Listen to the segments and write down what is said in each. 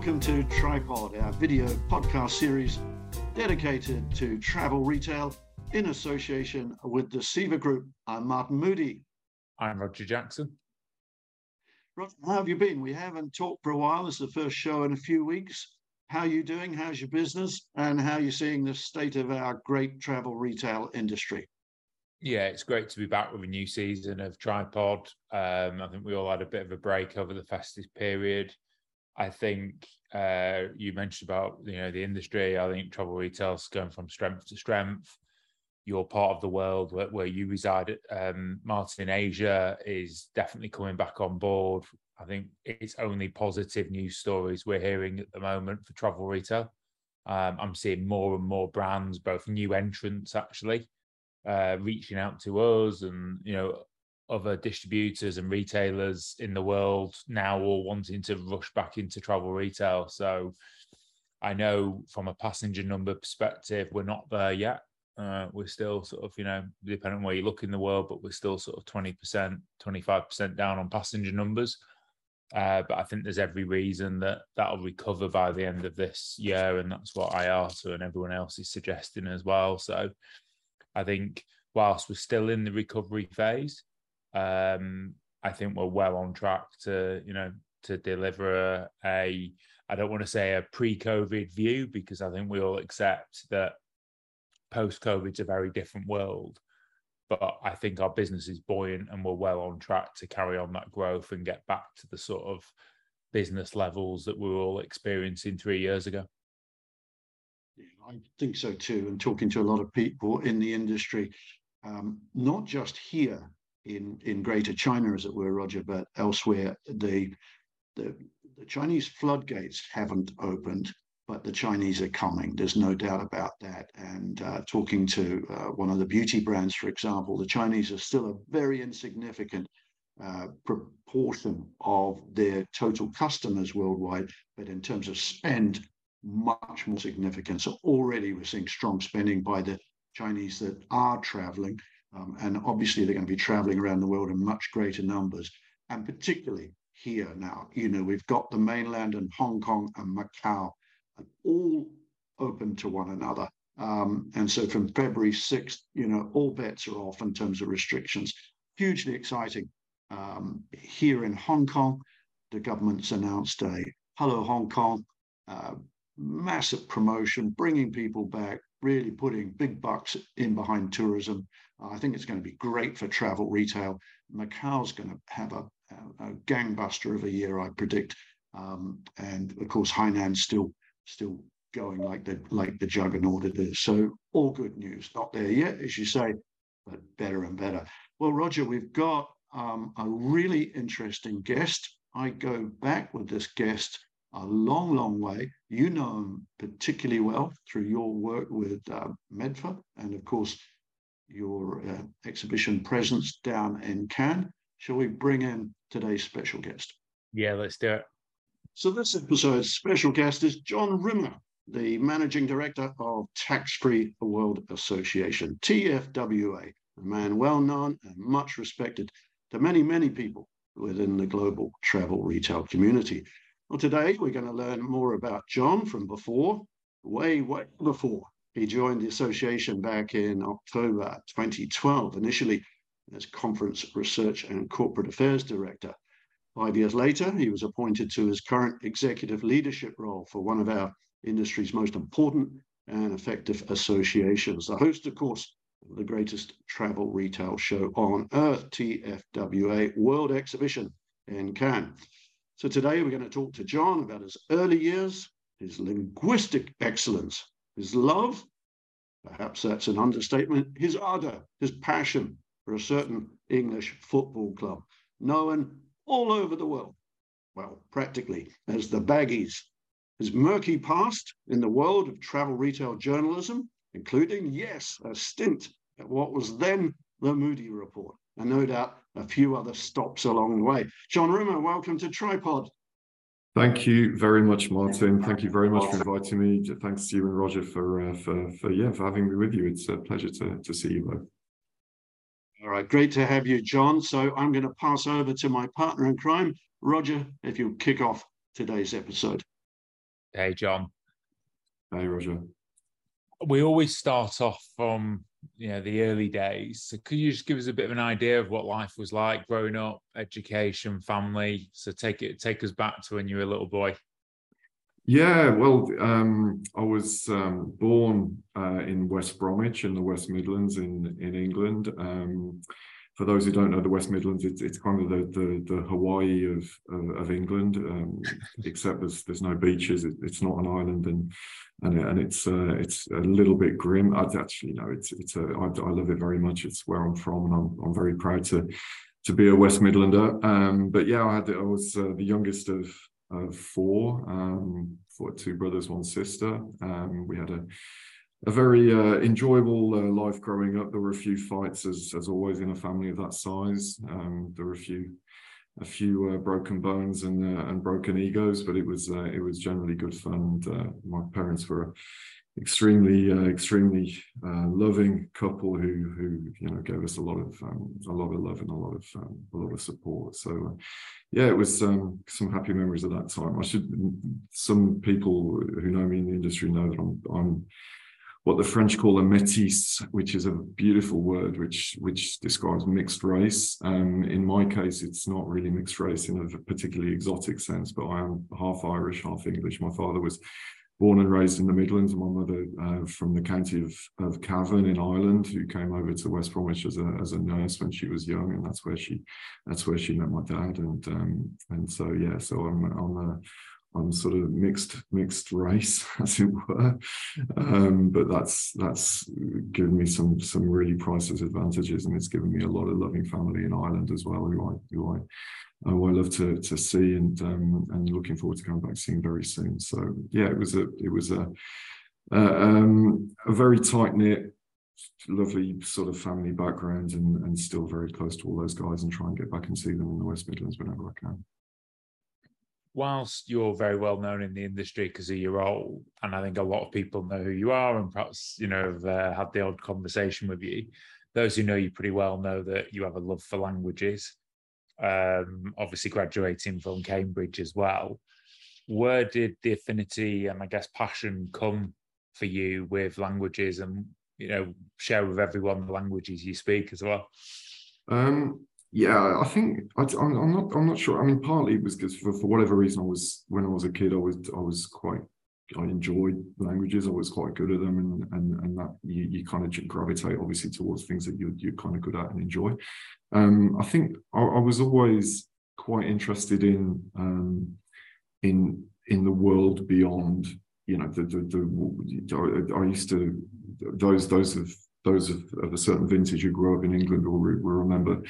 Welcome to Tripod, our video podcast series dedicated to travel retail in association with the Ceva Group. I'm Martin Moody. I'm Roger Jackson. Roger, how have you been? We haven't talked for a while. This is the first show in a few weeks. How are you doing? How's your business? And how are you seeing the state of our great travel retail industry? Yeah, it's great to be back with a new season of Tripod. Um, I think we all had a bit of a break over the festive period. I think uh, you mentioned about you know the industry. I think travel retail is going from strength to strength. Your part of the world where, where you reside, um, Martin, in Asia, is definitely coming back on board. I think it's only positive news stories we're hearing at the moment for travel retail. Um, I'm seeing more and more brands, both new entrants actually, uh, reaching out to us, and you know other distributors and retailers in the world now all wanting to rush back into travel retail. So I know from a passenger number perspective, we're not there yet. Uh, we're still sort of, you know, depending on where you look in the world, but we're still sort of 20%, 25% down on passenger numbers. Uh, but I think there's every reason that that'll recover by the end of this year. And that's what IATA and everyone else is suggesting as well. So I think whilst we're still in the recovery phase, um, I think we're well on track to, you know, to deliver a, a I don't want to say a pre-COVID view because I think we all accept that post-COVID's a very different world. But I think our business is buoyant and we're well on track to carry on that growth and get back to the sort of business levels that we were all experiencing three years ago. I think so too. And talking to a lot of people in the industry, um, not just here in in Greater China, as it were, Roger, but elsewhere, the the, the Chinese floodgates haven't opened, but the Chinese are coming. There's no doubt about that. And uh, talking to uh, one of the beauty brands, for example, the Chinese are still a very insignificant uh, proportion of their total customers worldwide, but in terms of spend, much more significant. So already we're seeing strong spending by the Chinese that are traveling. Um, and obviously, they're going to be traveling around the world in much greater numbers, and particularly here now. You know, we've got the mainland and Hong Kong and Macau all open to one another. Um, and so from February 6th, you know, all bets are off in terms of restrictions. Hugely exciting. Um, here in Hong Kong, the government's announced a Hello Hong Kong uh, massive promotion, bringing people back, really putting big bucks in behind tourism. I think it's going to be great for travel retail. Macau's going to have a, a, gangbuster of a year, I predict. Um, and of course, Hainan's still still going like the like the juggernaut it is. So all good news. Not there yet, as you say, but better and better. Well, Roger, we've got um, a really interesting guest. I go back with this guest a long, long way. You know him particularly well through your work with uh, MEDFA and, of course, your uh, exhibition presence down in Cannes. Shall we bring in today's special guest? Yeah, let's do it. So, this episode's special guest is John Rimmer, the managing director of Tax Free World Association, TFWA, a man well known and much respected to many, many people within the global travel retail community. Well, today we're going to learn more about John from before, way, way before. He joined the association back in October 2012, initially as Conference Research and Corporate Affairs Director. Five years later, he was appointed to his current executive leadership role for one of our industry's most important and effective associations. The host, of course, of the greatest travel retail show on earth, TFWA World Exhibition in Cannes. So today we're going to talk to John about his early years, his linguistic excellence, his love, perhaps that's an understatement, his ardor, his passion for a certain English football club, known all over the world, well, practically as the Baggies, his murky past in the world of travel retail journalism, including, yes, a stint at what was then the Moody Report, and no doubt a few other stops along the way. John Rimmer, welcome to Tripod. Thank you very much, Martin. Thank you very much for inviting me. Thanks to you and Roger for uh, for for yeah for having me with you. It's a pleasure to to see you both. All right, great to have you, John. So I'm going to pass over to my partner in crime, Roger. If you'll kick off today's episode. Hey, John. Hey, Roger. We always start off from you know the early days. So could you just give us a bit of an idea of what life was like growing up, education, family? So take it take us back to when you were a little boy. Yeah, well, um, I was um, born uh, in West Bromwich in the West Midlands in in England. Um, for those who don't know the West Midlands, it's, it's kind of the the, the Hawaii of of, of England, um, except there's there's no beaches. It, it's not an island, and and and it's uh, it's a little bit grim. I actually know it's it's a I, I love it very much. It's where I'm from, and I'm I'm very proud to to be a West Midlander. Um, but yeah, I had I was uh, the youngest of of four, um, for two brothers, one sister. Um, we had a a very uh, enjoyable uh, life growing up. There were a few fights, as as always in a family of that size. Um, there were a few a few uh, broken bones and uh, and broken egos, but it was uh, it was generally good fun. And, uh, my parents were extremely extremely loving couple who who you know gave us a lot of um, a lot of love and a lot of um, a lot of support. So yeah, it was um, some happy memories at that time. I should some people who know me in the industry know that I'm I'm what the French call a métis, which is a beautiful word which which describes mixed race. Um, in my case, it's not really mixed race in a particularly exotic sense, but I am half Irish, half English. My father was born and raised in the Midlands, and my mother uh, from the county of, of Cavan in Ireland, who came over to West Bromwich as a as a nurse when she was young, and that's where she that's where she met my dad, and um, and so yeah, so I'm I'm a I'm sort of mixed mixed race, as it were. Um, but that's that's given me some some really priceless advantages, and it's given me a lot of loving family in Ireland as well, who I who I, who I love to to see, and um, and looking forward to coming back seeing very soon. So yeah, it was a it was a um, a very tight knit lovely sort of family background and, and still very close to all those guys and try and get back and see them in the West Midlands whenever I can whilst you're very well known in the industry because of your role, and I think a lot of people know who you are, and perhaps you know have uh, had the odd conversation with you. Those who know you pretty well know that you have a love for languages. Um, obviously, graduating from Cambridge as well. Where did the affinity and I guess passion come for you with languages, and you know, share with everyone the languages you speak as well? Um, yeah, I think I, am not. I'm not sure. I mean, partly it was because for, for whatever reason, I was when I was a kid, I was I was quite. I enjoyed languages. I was quite good at them, and and and that you, you kind of gravitate obviously towards things that you you're kind of good at and enjoy. Um, I think I, I was always quite interested in um, in in the world beyond. You know, the the, the I used to those those of those of, of, a certain vintage who grew up in England will, will remember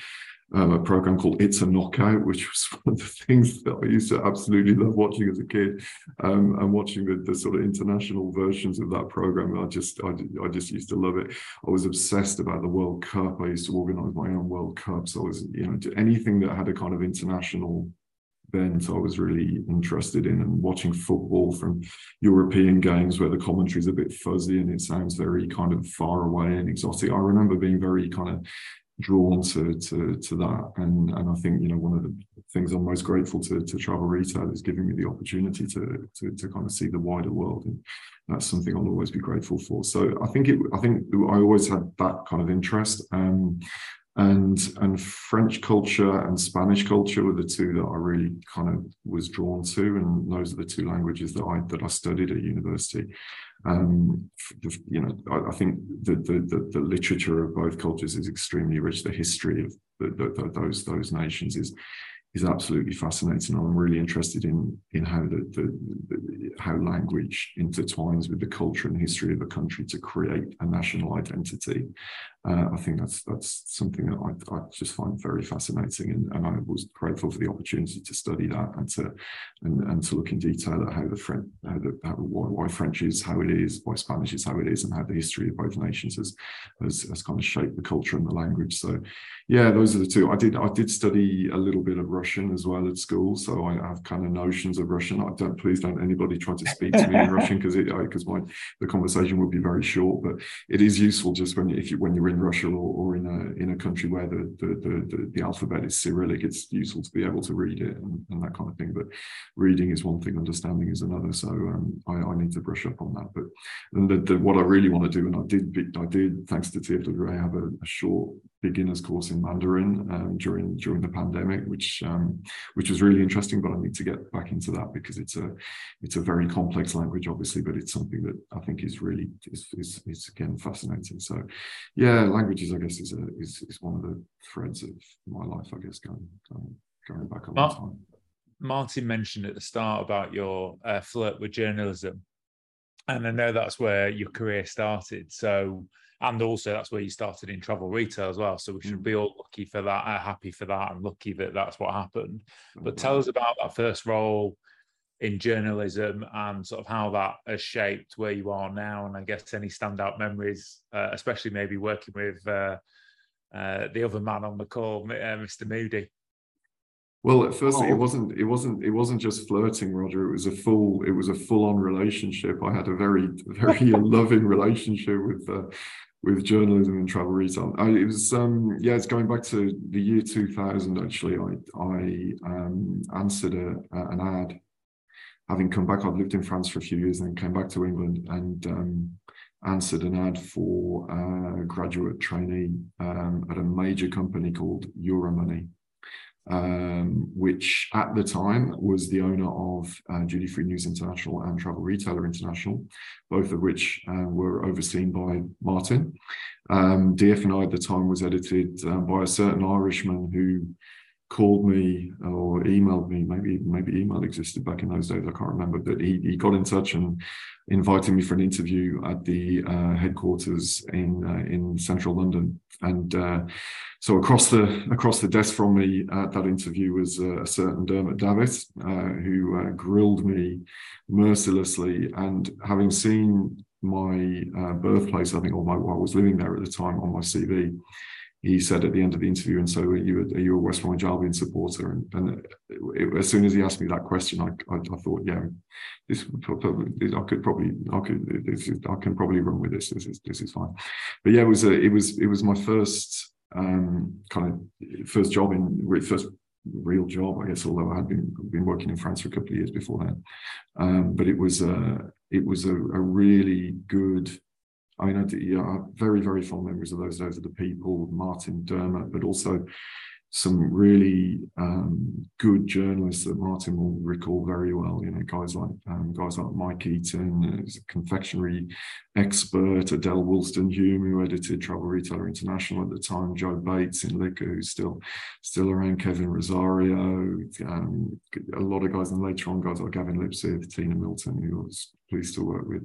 um, a program called It's a Knockout, which was one of the things that I used to absolutely love watching as a kid, um, and watching the, the, sort of international versions of that program. I just, I, I, just used to love it. I was obsessed about the World Cup. I used to organise my own World Cups. I was, you know, anything that had a kind of international bent I was really interested in and watching football from European games where the commentary is a bit fuzzy and it sounds very kind of far away and exotic. I remember being very kind of drawn to to to that. And and I think you know one of the things I'm most grateful to to travel retail is giving me the opportunity to to to kind of see the wider world. And that's something I'll always be grateful for. So I think it I think I always had that kind of interest. Um, and and French culture and Spanish culture were the two that I really kind of was drawn to. And those are the two languages that I that I studied at university um, you know, I, I think the, the, the literature of both cultures is extremely rich. The history of the, the, those those nations is is absolutely fascinating. I'm really interested in in how the, the, the, how language intertwines with the culture and history of a country to create a national identity. Uh, I think that's that's something that I, I just find very fascinating, and, and, I was grateful for the opportunity to study that and to and, and to look in detail at how the French how the how, why, why, French is how it is, why Spanish is how it is, and how the history of both nations has, has has kind of shaped the culture and the language. So, yeah, those are the two. I did I did study a little bit of Russian as well at school, so I have kind of notions of Russian. I don't please don't anybody try to speak to me in Russian because it because my the conversation would be very short. But it is useful just when if you when you're in Russia or, or in a in a country where the the, the the, the alphabet is Cyrillic, it's useful to be able to read it and, and that kind of thing. But reading is one thing, understanding is another. So um, I, I need to brush up on that. But and the, what I really want to do, and I did I did thanks to TFWA have a, a short beginners course in Mandarin um, during during the pandemic, which um, which was really interesting. But I need to get back into that because it's a it's a very complex language, obviously, but it's something that I think is really is is, is again fascinating. So, yeah, languages I guess is a is, is one of the threads of my life. I guess going going, going back a long time. Martin mentioned at the start about your uh, flirt with journalism, and I know that's where your career started. So and also that's where you started in travel retail as well. So we should mm. be all lucky for that, uh, happy for that, and lucky that that's what happened. But tell us about that first role in journalism and sort of how that has shaped where you are now, and I guess any standout memories, uh, especially maybe working with uh, uh, the other man on the call, Mr. Uh, Moody. Well, at first oh. it wasn't it wasn't it wasn't just flirting, Roger. It was a full it was a full on relationship. I had a very very loving relationship with uh, with journalism and travel retail. I, it was um, yeah, it's going back to the year 2000. Actually, I I um, answered a, an ad, having come back. I'd lived in France for a few years, and then came back to England and um, answered an ad for a graduate trainee um, at a major company called Euromoney um, which at the time was the owner of uh, Duty Free News International and Travel Retailer International, both of which uh, were overseen by Martin. Um, DFNI at the time was edited uh, by a certain Irishman who called me or emailed me. Maybe maybe email existed back in those days. I can't remember. But he, he got in touch and invited me for an interview at the uh, headquarters in uh, in central London. And uh, so across the across the desk from me at that interview was a certain Dermot Davitt, uh, who uh, grilled me mercilessly. And having seen my uh, birthplace, I think, or my, I was living there at the time on my CV he said at the end of the interview, and so are you, are you a West Bromwich Albion supporter? And, and it, as soon as he asked me that question, I, I, I thought, yeah, this I could probably, I could, this I can probably run with this. This is this is fine. But yeah, it was a, it was it was my first um, kind of first job in first real job, I guess. Although I had been been working in France for a couple of years before that, um, but it was a it was a, a really good I mean, I, do, yeah, I have very, very fond memories of those of the people, Martin Dermot, but also some really um, good journalists that Martin will recall very well. You know, guys like um, guys like Mike Eaton, who's a confectionery expert, Adele Woolston-Hume, who edited Travel Retailer International at the time, Joe Bates in Liquor, who's still still around, Kevin Rosario, um, a lot of guys, and later on guys like Gavin Lipsith, Tina Milton, who was pleased to work with.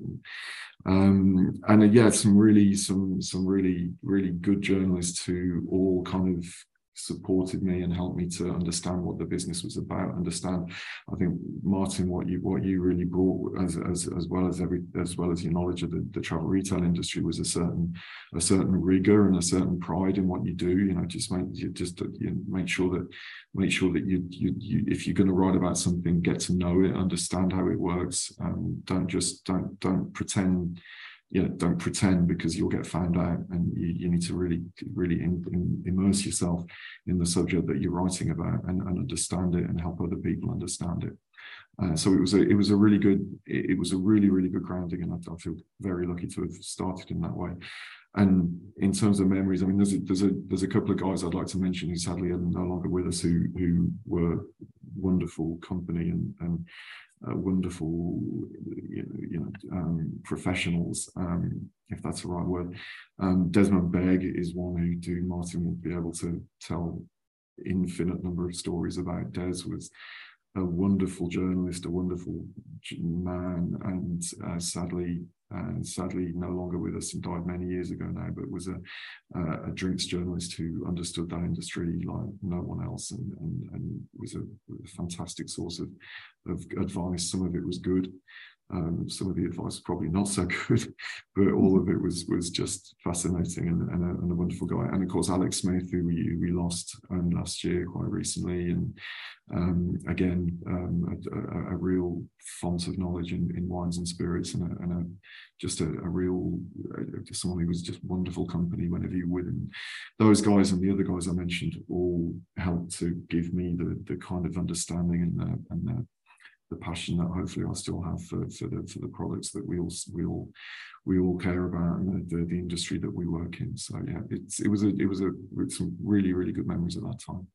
Um, and uh, yeah, some really some some really really good journalists who all kind of supported me and helped me to understand what the business was about understand i think martin what you what you really brought as as, as well as every as well as your knowledge of the, the travel retail industry was a certain a certain rigor and a certain pride in what you do you know just make you just you make sure that make sure that you, you, you if you're going to write about something get to know it understand how it works um, don't just don't don't pretend you know, don't pretend because you'll get found out and you, you need to really, really in, in, immerse yourself in the subject that you're writing about and, and understand it and help other people understand it. Uh, so it was a it was a really good it, it was a really really good grounding and I, I, feel very lucky to have started in that way and in terms of memories I mean there's a there's a there's a couple of guys I'd like to mention who sadly are no longer with us who who were wonderful company and and uh, wonderful, you know, you know um, professionals, um, if that's the right word. Um, Desmond Begg is one who do Martin will be able to tell infinite number of stories about. Des was a wonderful journalist, a wonderful man, and uh, sadly and sadly no longer with us and died many years ago now, but was a, uh, a drinks journalist who understood that industry like no one else and, and, and was a, a, fantastic source of, of advice. Some of it was good. Um, some of the advice was probably not so good, but all of it was was just fascinating and, and, a, and a wonderful guy. And of course, Alex Smith, who we, we lost um, last year quite recently, and um, again, um, a, a, real font of knowledge in, in wines and spirits, and, a, and just a, real uh, someone who was just wonderful company whenever you were with him. Those guys and the other guys I mentioned all helped to give me the the kind of understanding and the, and the the passion that hopefully I still have for, for the for the products that we all we all we all care about and the, the, the industry that we work in. So yeah, it's it was a it was a some really really good memories at that time.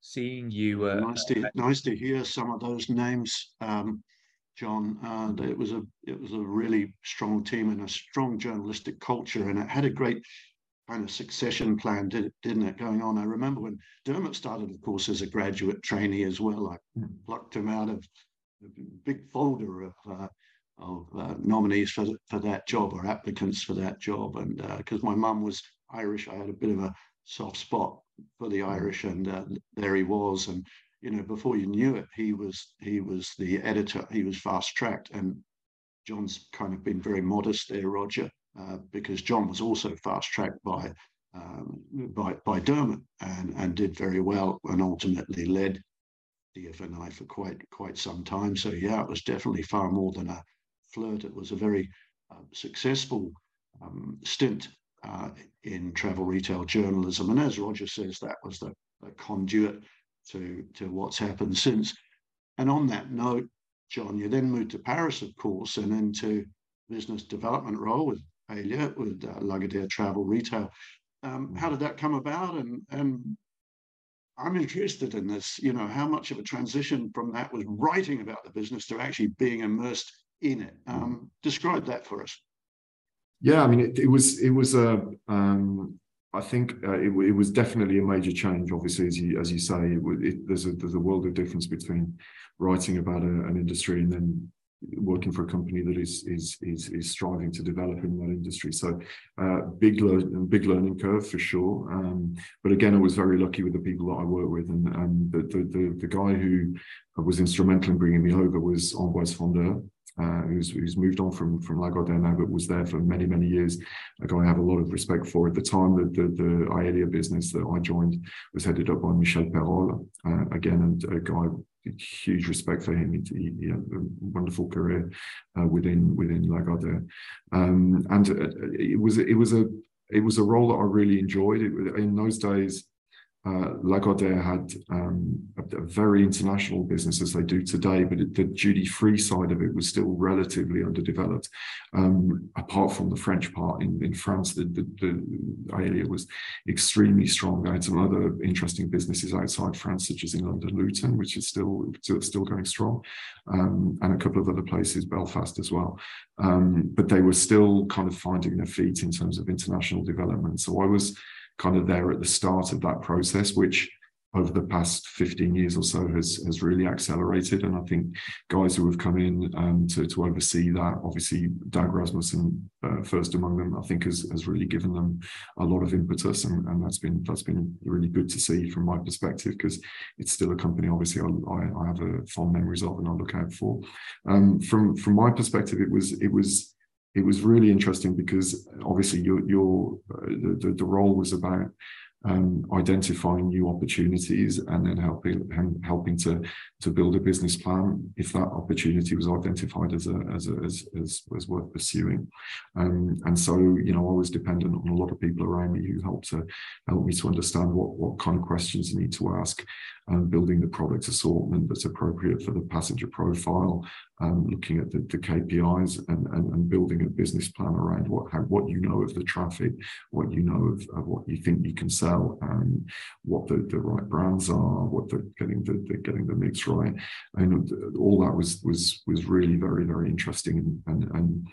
Seeing you, uh, nice to uh, nice to hear some of those names, um, John. And it was a it was a really strong team and a strong journalistic culture, and it had a great kind of succession plan, did, didn't it, going on? I remember when Dermot started, of course, as a graduate trainee as well. I hmm. plucked him out of a big folder of uh, of uh, nominees for for that job or applicants for that job, and because uh, my mum was Irish, I had a bit of a soft spot for the hmm. Irish, and uh, there he was, and you know, before you knew it, he was he was the editor. He was fast tracked, and John's kind of been very modest there, Roger. Uh, because John was also fast tracked by, um, by by Dermot and and did very well and ultimately led DFNI for quite quite some time. So yeah, it was definitely far more than a flirt. It was a very uh, successful um, stint uh, in travel retail journalism, and as Roger says, that was the, the conduit to to what's happened since. And on that note, John, you then moved to Paris, of course, and into business development role with Aelia with uh, Lagardère Travel Retail. Um, how did that come about? And and I'm interested in this. You know, how much of a transition from that was writing about the business to actually being immersed in it. Um, describe that for us. Yeah, I mean, it, it was it was a. Um, I think uh, it, it, was definitely a major change. Obviously, as you as you say, it, there's a there's a world of difference between writing about a, an industry and then working for a company that is is is, is striving to develop in that industry. So uh, big learn, big learning curve for sure. Um, but again, I was very lucky with the people that I work with, and, and the, the, the the guy who was instrumental in bringing me over was Ambroise Fondeur. Uh, who's, who's moved on from from Lagardère now, but was there for many many years. A guy I have a lot of respect for. At the time, the the, the Aelia business that I joined was headed up by Michel Perol, uh, again, and a guy huge respect for him. He, he had a wonderful career uh, within within Lagardère, um, and uh, it was it was a it was a role that I really enjoyed. It, in those days, uh, Lagardère had um, a, a, very international business as they do today, but it, the duty free side of it was still relatively underdeveloped. Um, apart from the French part in, in France, the, the, the Aelia was extremely strong. I had some other interesting businesses outside France, such as in London Luton, which is still still going strong, um, and a couple of other places, Belfast as well. Um, but they were still kind of finding their feet in terms of international development. So I was kind of there at the start of that process, which over the past 15 years or so has has really accelerated. And I think guys who have come in um, to, to oversee that, obviously Dag Rasmussen uh, first among them, I think has, has really given them a lot of impetus, and, and that's been that's been really good to see from my perspective because it's still a company obviously I, I, have a fond memories of and I look out for. Um, from from my perspective, it was it was it was really interesting because obviously your your uh, the, the role was about um, identifying new opportunities and then helping helping to to build a business plan if that opportunity was identified as a as a, as, as, as worth pursuing. Um, and so you know I was dependent on a lot of people around me who helped to help me to understand what what kind of questions I need to ask and building the product assortment that's appropriate for the passenger profile um, looking at the, the KPIs and, and, and, building a business plan around what how, what you know of the traffic, what you know of, of what you think you can sell, and what the, the right brands are, what the getting the, the getting the mix right, and all that was was was really very very interesting and and, and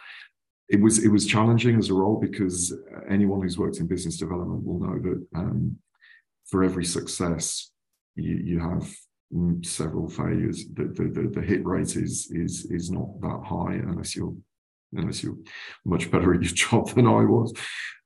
it was it was challenging as a role because anyone who's worked in business development will know that um, for every success you, you have several failures. The, the, the, the, hit rate is is is not that high unless you're unless you're much better at your job than I was.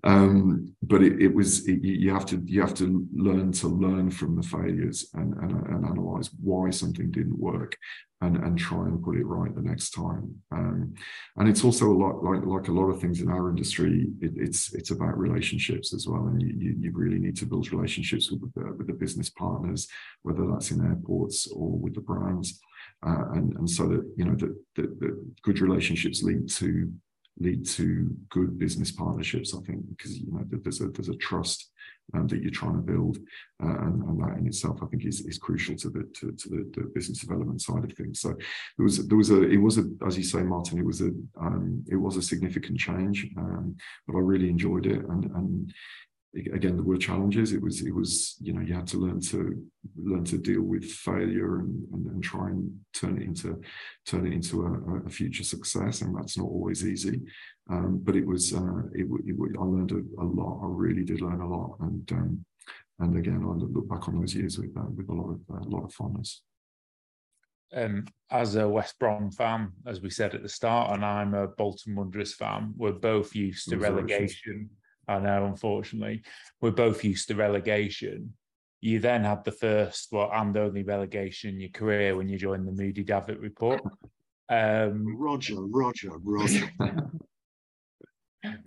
Um, but it, it was it, you have to you have to learn to learn from the failures and, and, and analyze why something didn't work and and try and put it right the next time. Um, and it's also a lot like like a lot of things in our industry. It, it's it's about relationships as well, and you, you, really need to build relationships with the, with the business partners, whether that's in airports or with the brands. Uh, and and so that you know that, that, good relationships lead to lead to good business partnerships. I think because you know there's a there's a trust um, that you're trying to build, uh, and, and, that in itself I think is, is crucial to the to, to the, the, business development side of things. So there was there was a it was a as you say, Martin, it was a um, it was a significant change, um, but I really enjoyed it, and and again there were challenges. It was it was you know you had to learn to learn to deal with failure and, and, and try and turn it into turn it into a, a future success and that's not always easy. Um, but it was uh, it, it, I learned a, a, lot. I really did learn a lot. And um, and again I look back on those years with uh, with a lot of uh, lot of fondness. Um, as a West Brom fan, as we said at the start, and I'm a Bolton Wanderers fan, we're both used to relegation I know, unfortunately. We're both used to relegation. You then had the first, well, and only relegation in your career when you joined the Moody Davitt report. Um, Roger, Roger, Roger.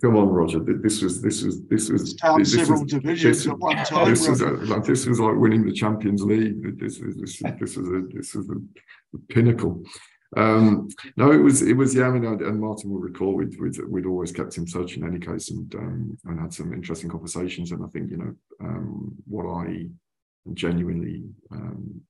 Come on, Roger. This was this was this was down this several was, divisions this, at one time. This was like this was like winning the Champions League. This is this is this is a this was a pinnacle. Um, no, it was it was yeah. I mean, and Martin will recall we'd, we'd, we'd always kept in touch in any case, and um, and had some interesting conversations. And I think you know um, what I genuinely um,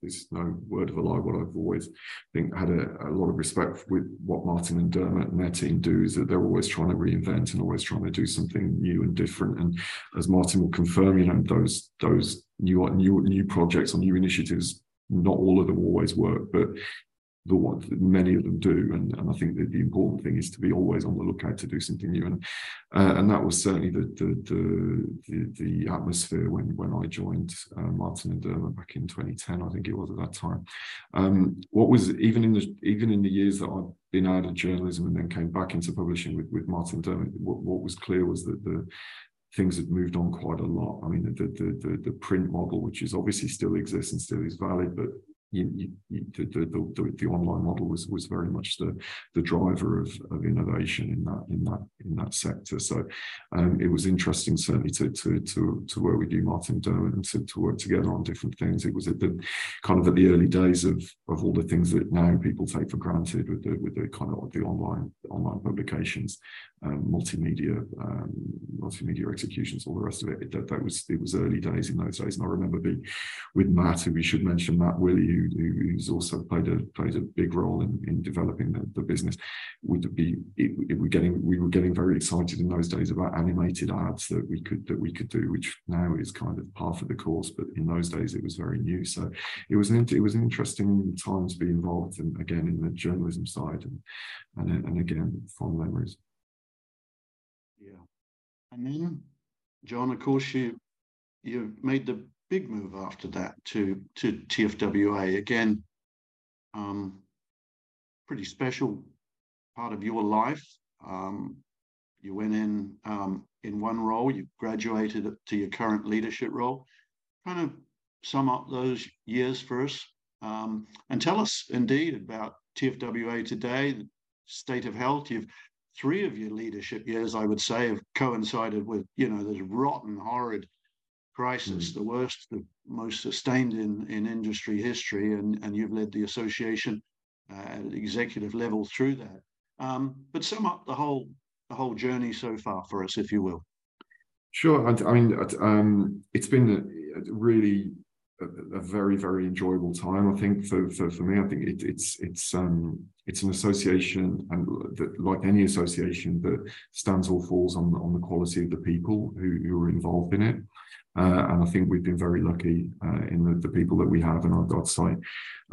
there's no word of a lie. What I've always think had a, a, lot of respect with what Martin and Dermot and their team do is that they're always trying to reinvent and always trying to do something new and different. And as Martin will confirm, you know those those new new new projects or new initiatives not all of them always work, but the that many of them do. And, and I think that the important thing is to be always on the lookout to do something new. And uh, and that was certainly the the, the the, atmosphere when when I joined uh, Martin and Dermot back in 2010, I think it was at that time. Um, what was even in the even in the years that I'd been out of journalism and then came back into publishing with with Martin Dermot, what, what was clear was that the things had moved on quite a lot. I mean, the, the the the print model, which is obviously still exists and still is valid, but you, you, the, the, the, online model was was very much the the driver of, of innovation in that in that in that sector. So um, it was interesting certainly to to to to work with you, Martin Dermot, and to, to work together on different things. It was at the kind of at the early days of of all the things that now people take for granted with the with the kind of the online online publications, um, multimedia um, multimedia executions, all the rest of it. That, that was it was early days in those days, and I remember being with Matt, who we should mention, Matt Willie, who, who's also played a played a big role in, in developing the, the business, would be it, it were getting we were getting very excited in those days about animated ads that we could that we could do, which now is kind of part of the course, but in those days it was very new. So it was an it was an interesting time to be involved, and again in the journalism side, and and, and again fond memories. And then John, of course you you made the big move after that to to TFWA again. Um, pretty special part of your life. Um, you went in um, in one role. You graduated to your current leadership role. Kind of sum up those years for us, um, and tell us indeed about TFWA today, the state of health. You've three of your leadership years, I would say, have coincided with you know this rotten, horrid crisis, mm. the worst, the most sustained in, in industry history, and, and you've led the association uh, at executive level through that. Um, but sum up the whole the whole journey so far for us, if you will. Sure. I, I mean, um, it's been really a, very very enjoyable time. I think for for, for me, I think it, it's it's um, it's an association, and that, like any association, that stands or falls on on the quality of the people who, who are involved in it. Uh, and I think we've been very lucky uh, in the, the, people that we have. And I've site.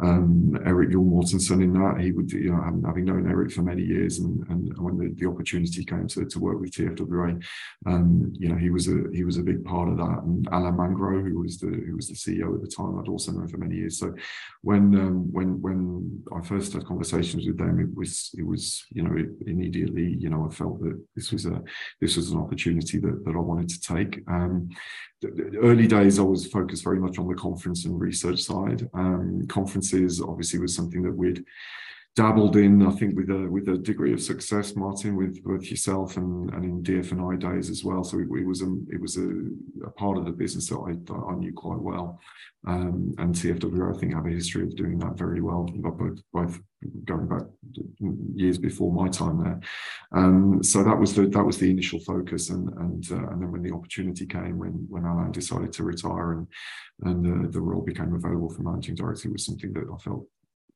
um, Erik Juul-Mortensen in that, he would, you know, having known Erik for many years and, and when the, the opportunity came to, to work with TFWA, um, you know, he was a he was a big part of that. And Alain Mangro, who was the who was the CEO at the time, I'd also known for many years. So when um, when when I first had conversations with them, it was it was you know it, immediately you know I felt that this was a this was an opportunity that that I wanted to take. Um, early days, I was focused very much on the conference and research side. Um, conferences obviously was something that we'd dabbled in, I think, with a with a degree of success, Martin, with both yourself and, and in DFNI days as well. So it, it was a it was a, a, part of the business that I, that I knew quite well. Um, and TFW, I think, have a history of doing that very well, both, both going back years before my time there. Um, so that was the that was the initial focus, and and uh, and then when the opportunity came, when when Alain decided to retire and and the role became available for managing director, was something that I felt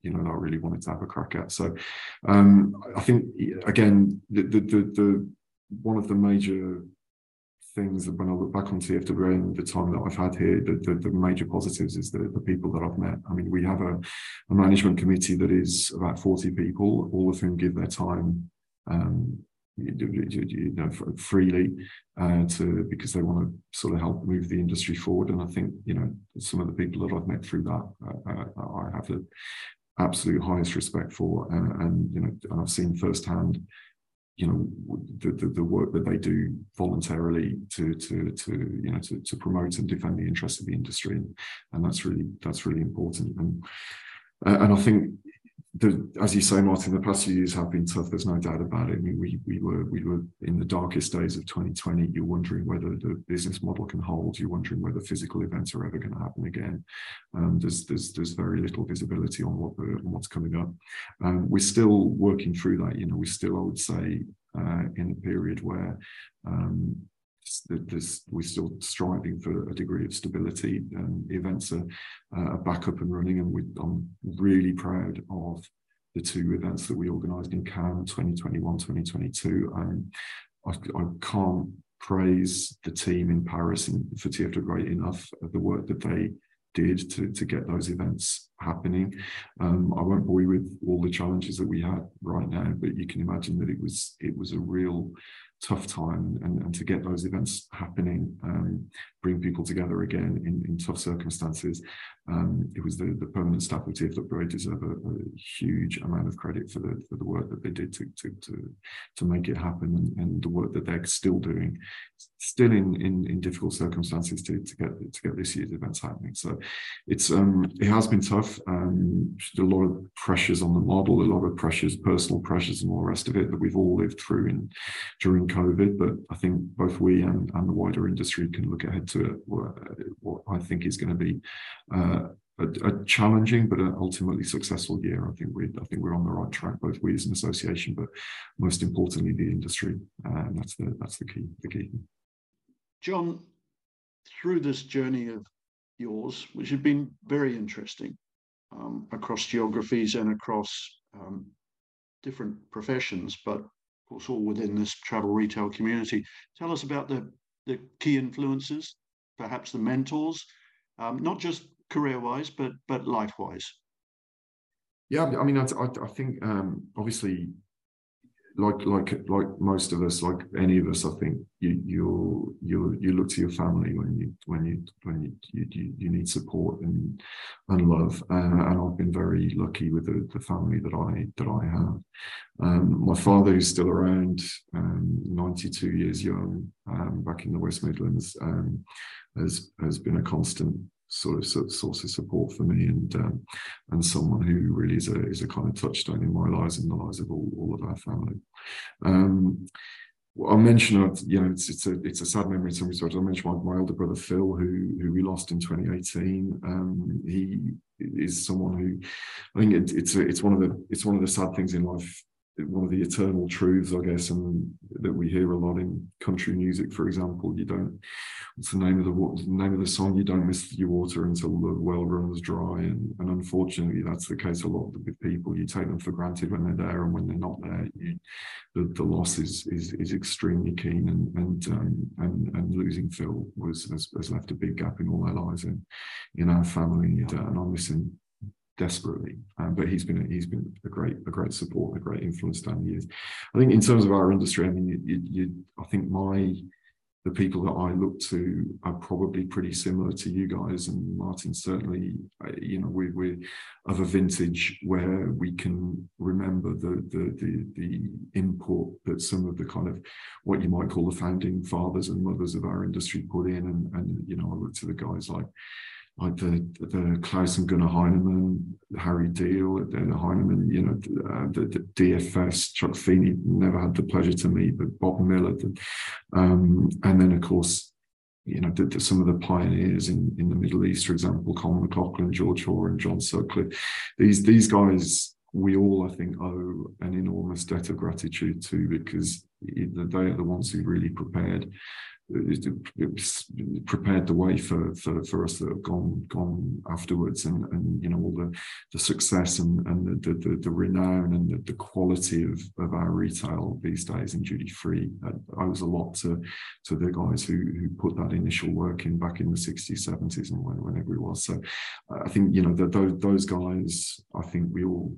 you know I really wanted to have a crack at. So um, I think again the, the the the one of the major things that when I look back on TFWA and the time that I've had here, the, the, the, major positives is the, the people that I've met. I mean, we have a, a, management committee that is about 40 people, all of whom give their time um, you know, freely uh, to because they want to sort of help move the industry forward. And I think you know some of the people that I've met through that, uh, uh I have the absolute highest respect for, uh, and you know, and I've seen firsthand you know the, the, the, work that they do voluntarily to to to you know to, to promote and defend the interests of the industry. And, and that's really that's really important. And and I think the, as you say, Martin, the past few years have been tough. There's no doubt about it. I mean, we we were we were in the darkest days of 2020. You're wondering whether the business model can hold. You're wondering whether physical events are ever going to happen again. Um, there's there's there's very little visibility on what the, on what's coming up. Um, we're still working through that. You know, we still, I would say, uh, in a period where um, there's, we're still striving for a degree of stability. Um, events are, uh, back up and running, and we, I'm really proud of the two events that we organised in Cannes 2021 2022. Um, I, I can't praise the team in Paris and for TFW enough of the work that they did to, to get those events happening. Um, I won't bore you with all the challenges that we had right now, but you can imagine that it was it was a real tough time and, and to get those events happening, um, bring people together again in, in tough circumstances. Um, it was the, the permanent staff of TFWA deserve a, a, huge amount of credit for the for the work that they did to to to, to make it happen and, and the work that they're still doing, still in in, in difficult circumstances to, to get to get this year's events happening. So it's um, it has been tough. Um, a lot of pressures on the model, a lot of pressures, personal pressures, and all the rest of it that we've all lived through in during COVID. But I think both we and, and the wider industry can look ahead to it, what, what I think is going to be uh, a, a, challenging but ultimately successful year. I think we I think we're on the right track, both we as an association, but most importantly the industry. Uh, and that's the that's the key the key. John, through this journey of yours, which has been very interesting um, across geographies and across um, different professions, but of course all within this travel retail community. Tell us about the the key influences, perhaps the mentors, um, not just career wise, but but life wise. Yeah, I mean, I, I, I think um, obviously like like like most of us, like any of us, I think you you you you look to your family when you when you when you you, you need support and and love. Uh, and I've been very lucky with the, the family that I that I have. Um, my father, who's still around, um, 92 years young, um, back in the West Midlands, um, has has been a constant sort of source of support for me and um, and someone who really is a is a kind of touchstone in my lives and the lives of all, all of our family. Um, I mentioned, you know, it's it's a it's a sad memory to me. So I mentioned my, my older brother Phil, who who we lost in 2018. Um, he is someone who I think it, it's a, it's one of the it's one of the sad things in life one of the eternal truths, I guess, and that we hear a lot in country music, for example. You don't. What's the name of the the name of the song? You don't miss your water until the well runs dry, and and unfortunately, that's the case a lot with people. You take them for granted when they're there, and when they're not there, you, the, the loss is is is extremely keen, and and um, and and losing Phil was has, has, left a big gap in all our lives in in our family, and, uh, and I miss him desperately. Um, but he's been a, he's been a great a great support, a great influence down the years. I think in terms of our industry, I mean, you, you, you, I think my the people that I look to are probably pretty similar to you guys and Martin. Certainly, uh, you know, we, we're of a vintage where we can remember the, the the the that some of the kind of what you might call the founding fathers and mothers of our industry put in, and and you know, I look to the guys like like the the Claus and Gunnar Heinemann, Harry Deal, then Heinemann, you know, uh, the, the, DFS, Chuck Feeney never had the pleasure to meet, but Bob Miller. Um, and then of course, you know, the, the, some of the pioneers in, in the Middle East, for example, Colm McLoughlin, George Hoare, and John Sutcliffe. These these guys, we all, I think, owe an enormous debt of gratitude to because they are the ones who really prepared prepared the way for, for, for us that have gone gone afterwards and, and you know all the, the success and, and the, the, the renown and the, the quality of, of our retail these days in duty free uh, I owes a lot to to the guys who who put that initial work in back in the 60s 70s and whenever it was. So uh, I think you know that those guys I think we all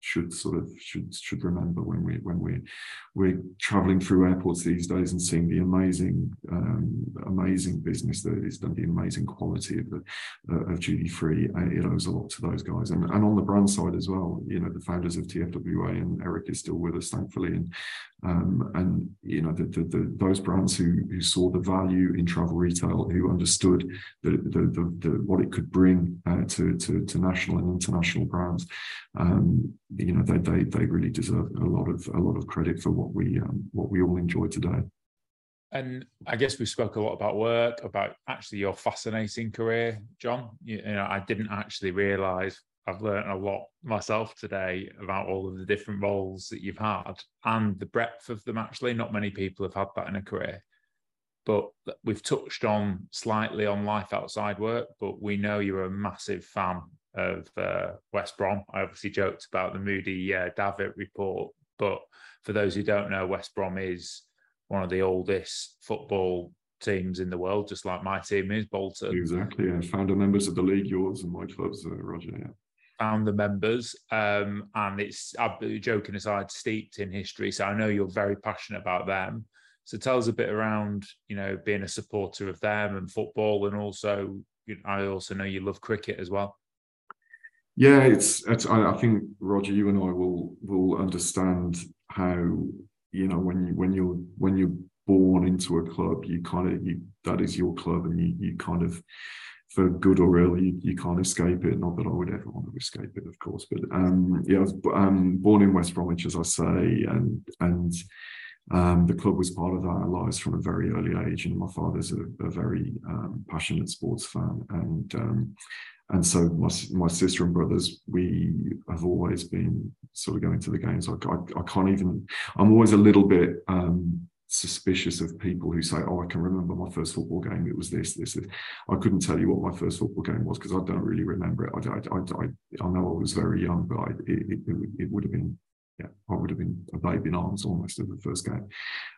should sort of should should remember when we when we we're traveling through airports these days and seeing the amazing um, amazing business that is done the amazing quality of the uh, of duty free uh, it owes a lot to those guys. And, and on the brand side as well you know the founders of TFWA and Erik is still with us thankfully. And um, and you know the, the, the, those brands who who saw the value in travel retail who understood the the, the, what it could bring uh, to, to to national and international brands um, you know they, they they really deserve a lot of a lot of credit for what we um, what we all enjoy today. And I guess we spoke a lot about work, about actually your fascinating career, John. You, you know, I didn't actually realise I've learned a lot myself today about all of the different roles that you've had and the breadth of them. Actually, not many people have had that in a career. But we've touched on slightly on life outside work, but we know you're a massive fan of uh, West Brom. I obviously joked about the Moody uh, Davitt report, but for those who don't know, West Brom is one of the oldest football teams in the world, just like my team is, Bolton. Exactly, yeah. Founder members of the league, yours and my club's, uh, Roger, yeah. Founder members, um, and it's joking aside, steeped in history. So I know you're very passionate about them. So tell us a bit around, you know, being a supporter of them and football, and also, you know, I also know you love cricket as well. Yeah, it's, it's I, I, think Roger, you and I will will understand how you know when you when you're when you're born into a club, you kind of you that is your club, and you you kind of for good or ill, you, you can't escape it. Not that I would ever want to escape it, of course, but um, yeah, I was um, born in West Bromwich, as I say, and and um, the club was part of our lives from a very early age, and my father's a, a very um, passionate sports fan, and um, and so my, my sister and brothers, we have always been sort of going to the games. I, I, I can't even. I'm always a little bit um, suspicious of people who say, "Oh, I can remember my first football game. It was this, this, this." I couldn't tell you what my first football game was because I don't really remember it. I, I, I, I, know I was very young, but I, it, it, it would have been yeah, I would have been a baby in arms almost of the first game.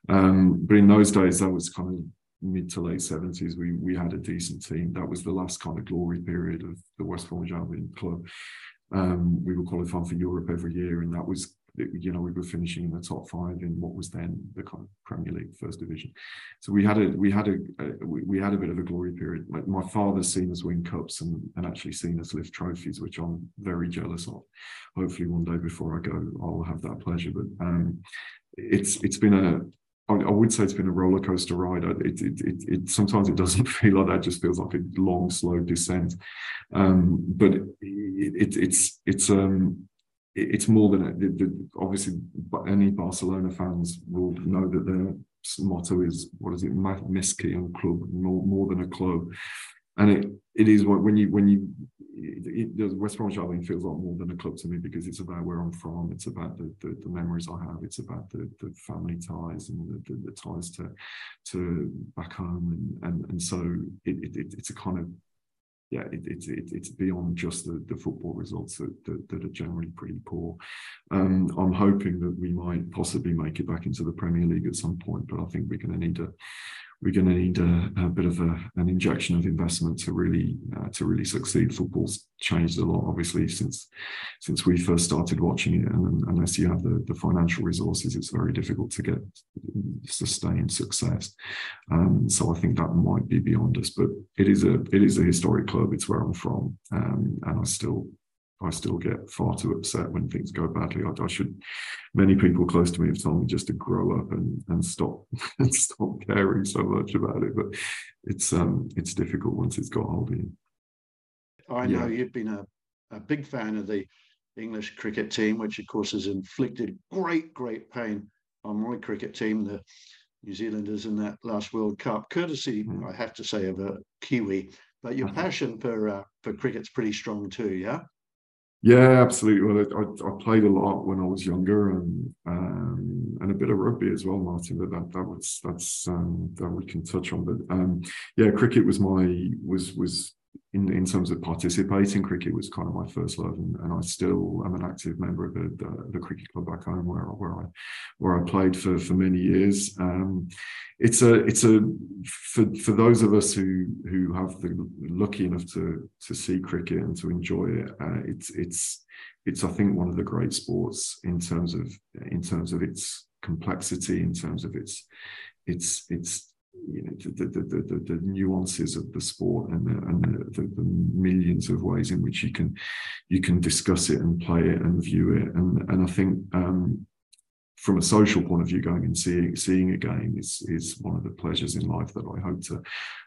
Um, but in those days, that was kind of mid to late 70s, we we had a decent team. That was the last kind of glory period of the West Bromwich Albion club. Um, we were qualifying for Europe every year, and that was you know we were finishing in the top five in what was then the kind of Premier League First Division. So we had a we had a, a we had a bit of a glory period. My, my, father's seen us win cups and and actually seen us lift trophies, which I'm very jealous of. Hopefully, one day before I go, I'll have that pleasure. But um, it's it's been a I, I would say it's been a roller coaster ride. It, it, it, it, sometimes it doesn't feel like that; it just feels like a long, slow descent. Um, but it, it's it's um, it's more than the, the, obviously any Barcelona fans will know that their motto is what is it, Més que un club, more more than a club, and it it is when you when you it, it, West Bromwich Albion feels a lot more than a club to me because it's about where I'm from. It's about the, the, the memories I have. It's about the, the family ties and the, the, ties to to back home, and and, and so it, it, it's a kind of yeah, it, it, it, it's beyond just the, the football results that, that, that, are generally pretty poor. Um, I'm hoping that we might possibly make it back into the Premier League at some point, but I think we're going to need a we're going to need a, a bit of a, an injection of investment to really uh, to really succeed. Football's changed a lot, obviously, since since we first started watching it, and unless you have the, the financial resources, it's very difficult to get sustained success. Um, so I think that might be beyond us, but it is a it is a historic club. It's where I'm from, um, and I still I still get far too upset when things go badly. I, I, should. Many people close to me have told me just to grow up and and stop and stop caring so much about it. But it's um it's difficult once it's got hold of you. I know yeah. you've been a, a big fan of the English cricket team, which of course has inflicted great great pain on my cricket team, the New Zealanders in that last World Cup, courtesy mm. I have to say of a Kiwi. But your mm-hmm. passion for uh, for cricket's pretty strong too, yeah. Yeah, absolutely. Well, I, I, played a lot when I was younger, and um, and a bit of rugby as well, Martin. But that that was that's um, that we can touch on. But um, yeah, cricket was my was was in, in terms of participating, cricket was kind of my first love, and, and I still am an active member of the, the, the, cricket club back home where where I where I played for for many years. Um, it's a it's a for for those of us who who have the lucky enough to to see cricket and to enjoy it. Uh, it's it's it's I think one of the great sports in terms of in terms of its complexity, in terms of its its its you know the, the, the, the, nuances of the sport and, the, and the, the, millions of ways in which you can you can discuss it and play it and view it. And and I think um, from a social point of view going and seeing seeing a game is is one of the pleasures in life that I hope to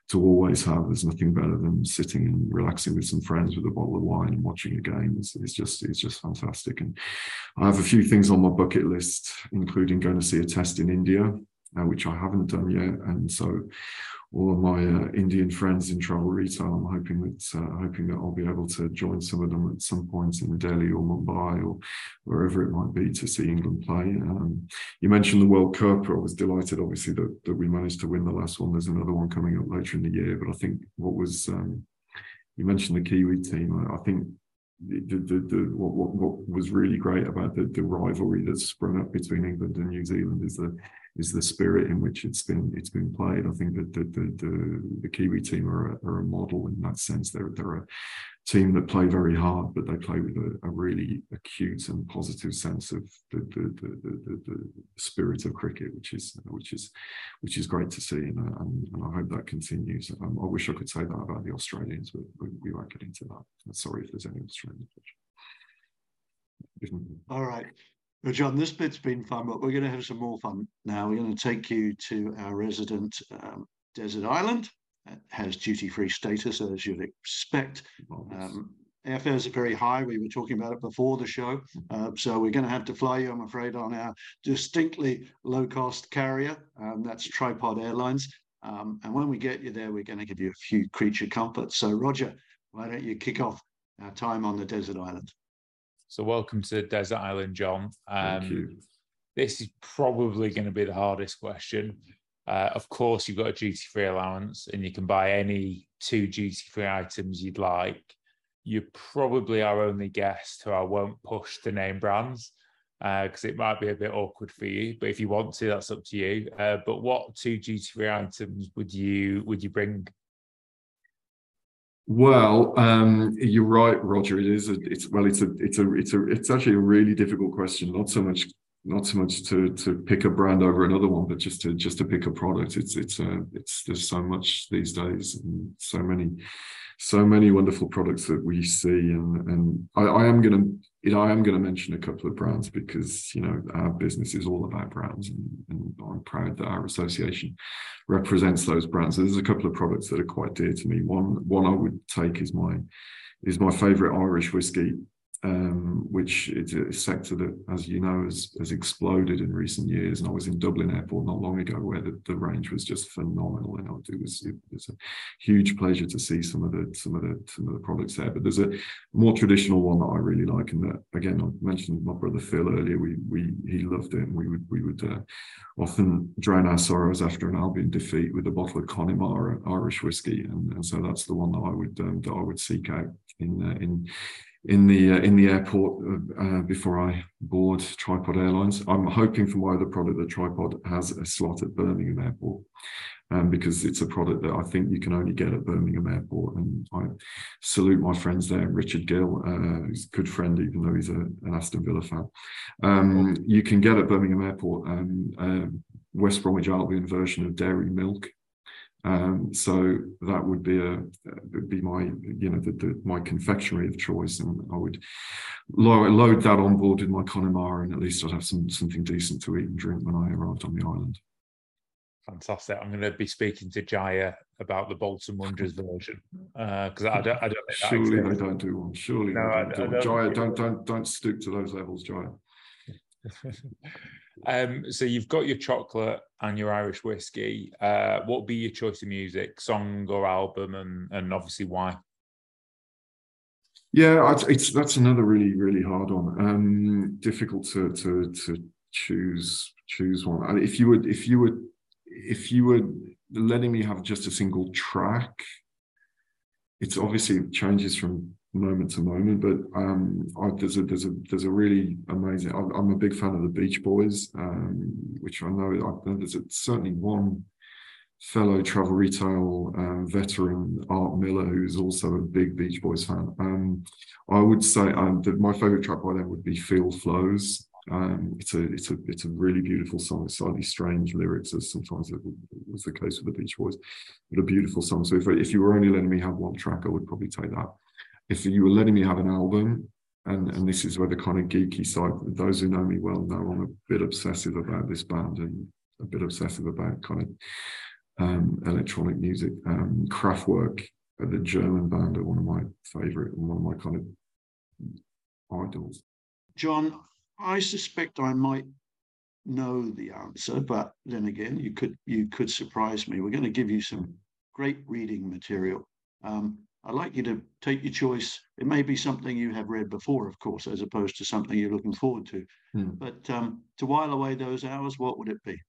to always have. There's nothing better than sitting and relaxing with some friends with a bottle of wine and watching a game. It's, it's just it's just fantastic. And I have a few things on my bucket list including going to see a test in India which I haven't done yet. And so all of my uh, Indian friends in travel retail, I'm hoping that uh, hoping that I'll be able to join some of them at some point in Delhi or Mumbai or wherever it might be to see England play. Um, you mentioned the World Cup. I was delighted, obviously, that, that we managed to win the last one. There's another one coming up later in the year. But I think what was um, you mentioned the Kiwi team. I, I think the, the, the, what, what, what was really great about the, the rivalry that's sprung up between England and New Zealand is the is the spirit in which it's been it's been played. I think that the the, the, the Kiwi team are a, are a model in that sense. They're they're a team that play very hard, but they play with a, a really acute and positive sense of the the, the the, spirit of cricket, which is which is which is great to see, and, and, and I hope that continues. Um, I wish I could say that about the Australians, but we, we won't get into that. Sorry if there's any Australians. All right. Well, John, this bit's been fun, but we're going to have some more fun now. We're going to take you to our resident um, desert island. It has duty-free status, as you'd expect. Um, airfares are very high. We were talking about it before the show. Uh, so we're going to have to fly you, I'm afraid, on our distinctly low-cost carrier. Um, that's Tripod Airlines. Um, and when we get you there, we're going to give you a few creature comforts. So, Roger, why don't you kick off our time on the desert island? So, welcome to Desert Island, John. Um, Thank you. This is probably going to be the hardest question. Uh, of course, you've got a duty free allowance and you can buy any two duty free items you'd like. You probably our only guest who I won't push to name brands because uh, it might be a bit awkward for you. But if you want to, that's up to you. Uh, but what two duty free items would you would you bring well, um, you're right, Roger. It is. A, it's well. It's a. It's a. It's a. It's actually a really difficult question. Not so much. Not so much to to pick a brand over another one, but just to just to pick a product. It's it's a. It's there's so much these days, and so many so many wonderful products that we see and and I, I am going to you know I am going to mention a couple of brands because you know our business is all about brands and, and I'm proud that our association represents those brands. So there's a couple of products that are quite dear to me. One one I would take is my is my favorite Irish whiskey um, which is a sector that, as you know, has, has exploded in recent years. And I was in Dublin Airport not long ago, where the, the range was just phenomenal. And it was it was a huge pleasure to see some of the some of the some of the products there. But there's a more traditional one that I really like, and that again I mentioned my brother Phil earlier. We we he loved it, and we would we would uh, often drown our sorrows after an Albion defeat with a bottle of Connemara Irish whiskey, and, and so that's the one that I would um, that I would seek out in uh, in in the uh, in the airport uh, uh, before I board Tripod Airlines. I'm hoping for my other product that Tripod has a slot at Birmingham Airport um, because it's a product that I think you can only get at Birmingham Airport. And I salute my friends there, Richard Gill, uh, who's a good friend, even though he's a, an Aston Villa fan. Um, you can get at Birmingham Airport um, uh, West Bromwich Albion version of Dairy Milk um, so that would be a would be my you know the, the, my confectionery of choice, and I would load, load that on board with my Connemara, and at least I'd have some something decent to eat and drink when I arrived on the island. Fantastic! I'm going to be speaking to Jaya about the Bolton Wanderers version because uh, I don't. I don't Surely they don't do one. Surely no, they don't, I, do I don't Jaya, don't don't don't stoop to those levels, Jaya. Um, so you've got your chocolate and your Irish whiskey. Uh, what would be your choice of music, song or album, and and obviously why? Yeah, it's that's another really really hard one. Um, difficult to to to choose choose one. And If you would if you would if you were letting me have just a single track, it's obviously changes from moment to moment. But um, I, there's a there's a there's a really amazing. I'm, I'm a big fan of the Beach Boys, um, which I know, I there's a, certainly one fellow travel retail uh, veteran, Art Miller, who's also a big Beach Boys fan. Um, I would say um, that my favorite track by them would be "Feel Flows." Um, it's a it's a it's a really beautiful song. It's slightly strange lyrics, as sometimes it was the case with the Beach Boys, but a beautiful song. So if if you were only letting me have one track, I would probably take that if you were letting me have an album, and and this is where the kind of geeky side, those who know me well know I'm a bit obsessive about this band and a bit obsessive about kind of um, electronic music. Um, Kraftwerk, the German band, are one of my favorite, and one of my kind of idols. John, I suspect I might know the answer, but then again, you could you could surprise me. We're going to give you some great reading material. Um, I'd like you to take your choice. It may be something you have read before, of course, as opposed to something you're looking forward to. Hmm. But um, to while away those hours, what would it be?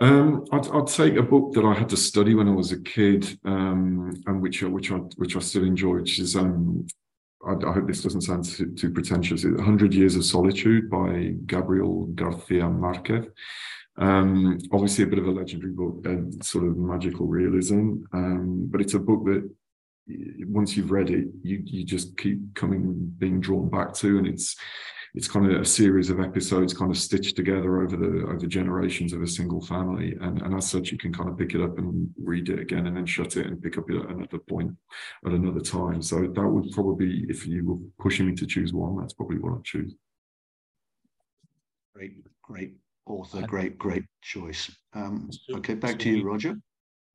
Um, I'd, I'd, take a book that I had to study when I was a kid, um, and which which I which I still enjoy, which is um, I, I, hope this doesn't sound too, too pretentious. Hundred Years of Solitude by Gabriel Garcia Marquez. Um, obviously, a bit of a legendary book, and sort of magical realism, um, but it's a book that once you've read it, you you just keep coming being drawn back to, and it's it's kind of a series of episodes kind of stitched together over the over generations of a single family. And, and as such you can kind of pick it up and read it again and then shut it and pick up at another point at another time. So that would probably if you were pushing me to choose one that's probably what i'd choose. Great great author great great choice. Um, okay back to you roger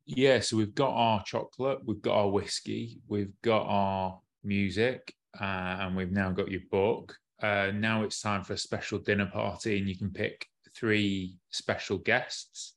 yeah, so we've got our chocolate, we've got our whiskey, we've got our music, uh, and we've now got your book. Uh, now it's time for a special dinner party, and you can pick three special guests,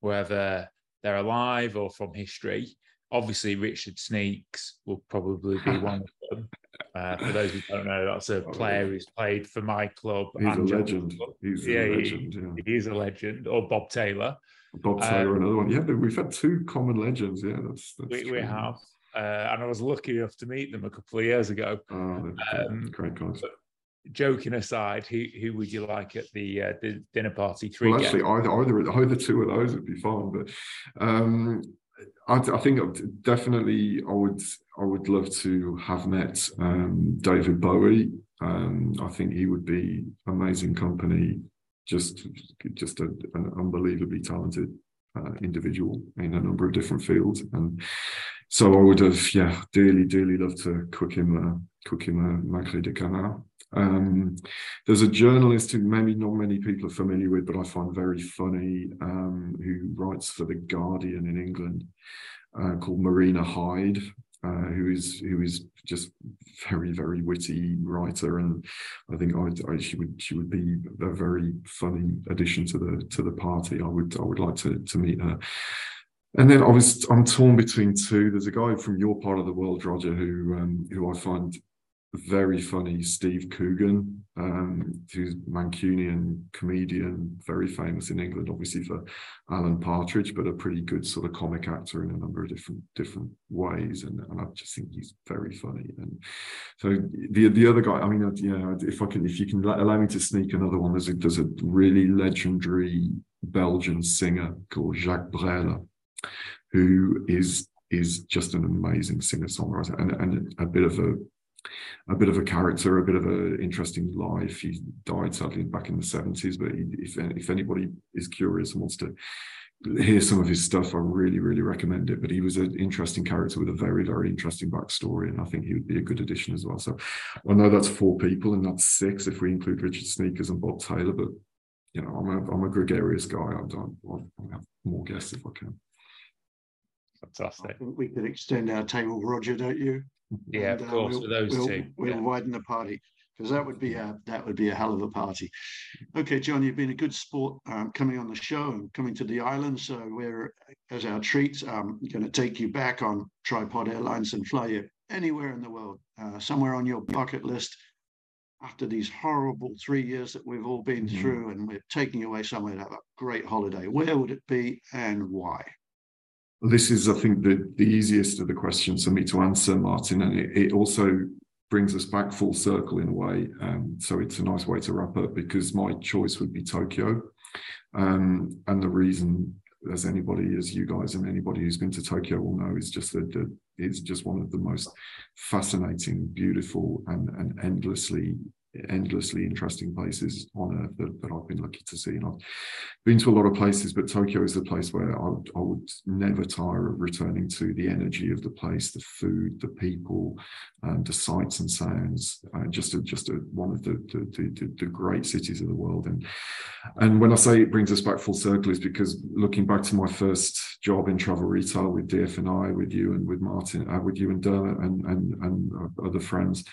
whether they're alive or from history. Obviously, Richard Sneekes will probably be one of them. Uh, for those who don't know, that's a oh, player who's played for my club. He's a legend. He's yeah, a legend. He, yeah. He's a legend. Or Bob Taylor. Bob Taylor, um, another one. Yeah, we've had two common legends. Yeah, that's, that's we, we, have. Uh, and I was lucky enough to meet them a couple of years ago. Oh, um, great guys. Joking aside, who who would you like at the, uh, the dinner party? Three. Well, actually, either, either either two of those would be fine. But um, I, I, think definitely I would I would love to have met um, David Bowie. Um, I think he would be amazing company just just a, an unbelievably talented uh, individual in a number of different fields, and so I would have yeah dearly dearly loved to cook him a cook him a magret de canard. Um, there's a journalist who maybe not many people are familiar with, but I find very funny, um, who writes for the Guardian in England, uh, called Marina Hyde. uh, who is who is just very very witty writer, and I think I, I, she would she would be a very funny addition to the to the party. I would I would like to to meet her. And then I was I'm torn between two. There's a guy from your part of the world, Roger, who um, who I find very funny Steve Coogan, um, who's Mancunian comedian, very famous in England, obviously for Alan Partridge, but a pretty good sort of comic actor in a number of different different ways. And, and I just think he's very funny. And so the the other guy, I mean, know, if I can, if you can allow me to sneak another one, there's a there's a really legendary Belgian singer called Jacques Brel, who is is just an amazing singer songwriter and, and a bit of a a bit of a character, a bit of an interesting life. He died sadly back in the 70s, but he, if, if anybody is curious and wants to hear some of his stuff, I really, really recommend it. But he was an interesting character with a very, very interesting backstory, and I think he would be a good addition as well. So I know that's four people, and that's six if we include Richard Sneekes and Bob Taylor. But you know, I'm a, I'm a gregarious guy. I'll, I'll, I'll have more guests if I can. Fantastic. we could extend our table, Roger, don't you? Yeah, and, of uh, course, we'll, for those we'll, two. We'll yeah. widen the party because that would be a that would be a hell of a party. Okay, John, you've been a good sport um, coming on the show and coming to the island. So we're as our treats, um, going to take you back on Tripod Airlines and fly you anywhere in the world, uh, somewhere on your bucket list. After these horrible three years that we've all been mm-hmm. through, and we're taking you away somewhere to have a great holiday, where would it be and why? This is, I think, the, the easiest of the questions for me to answer, Martin, and it, it also brings us back full circle in a way. Um, so it's a nice way to wrap up because my choice would be Tokyo. Um, and the reason, as anybody, as you guys and anybody who's been to Tokyo will know, is just that it's just one of the most fascinating, beautiful, and, and endlessly endlessly interesting places on earth that, that, I've been lucky to see. And I've been to a lot of places, but Tokyo is the place where I would, I would never tire of returning to the energy of the place, the food, the people, and the sights and sounds. Uh, just a, just a, one of the the, the the, great cities of the world. And and when I say it brings us back full circle, is because looking back to my first job in travel retail with DFNI, with you and with Martin, uh, with you and Dermot and and and other friends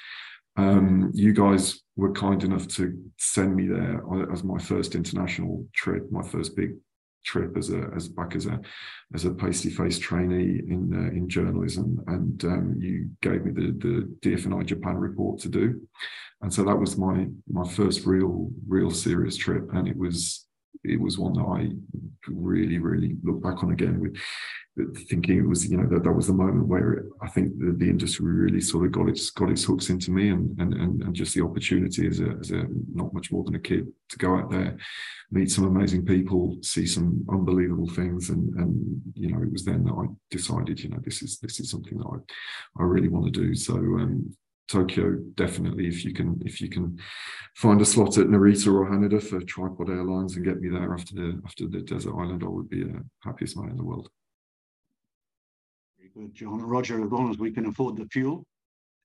um, you guys were kind enough to send me there as my first international trip, my first big trip as a as back as a as a pasty faced trainee in uh, in journalism, and um, you gave me the the DFNI Japan report to do, and so that was my my first real real serious trip, and it was it was one that I really really look back on again with thinking it was you know that that was the moment where I think the, the industry really sort of got its got its hooks into me and and and, and just the opportunity as a as a not much more than a kid to go out there meet some amazing people see some unbelievable things. And and you know it was then that I decided you know this is this is something that I I really want to do. So um Tokyo definitely if you can if you can find a slot at Narita or Haneda for Tripod Airlines and get me there after the after the desert island I would be the happiest man in the world good, John. Roger, as long as we can afford the fuel,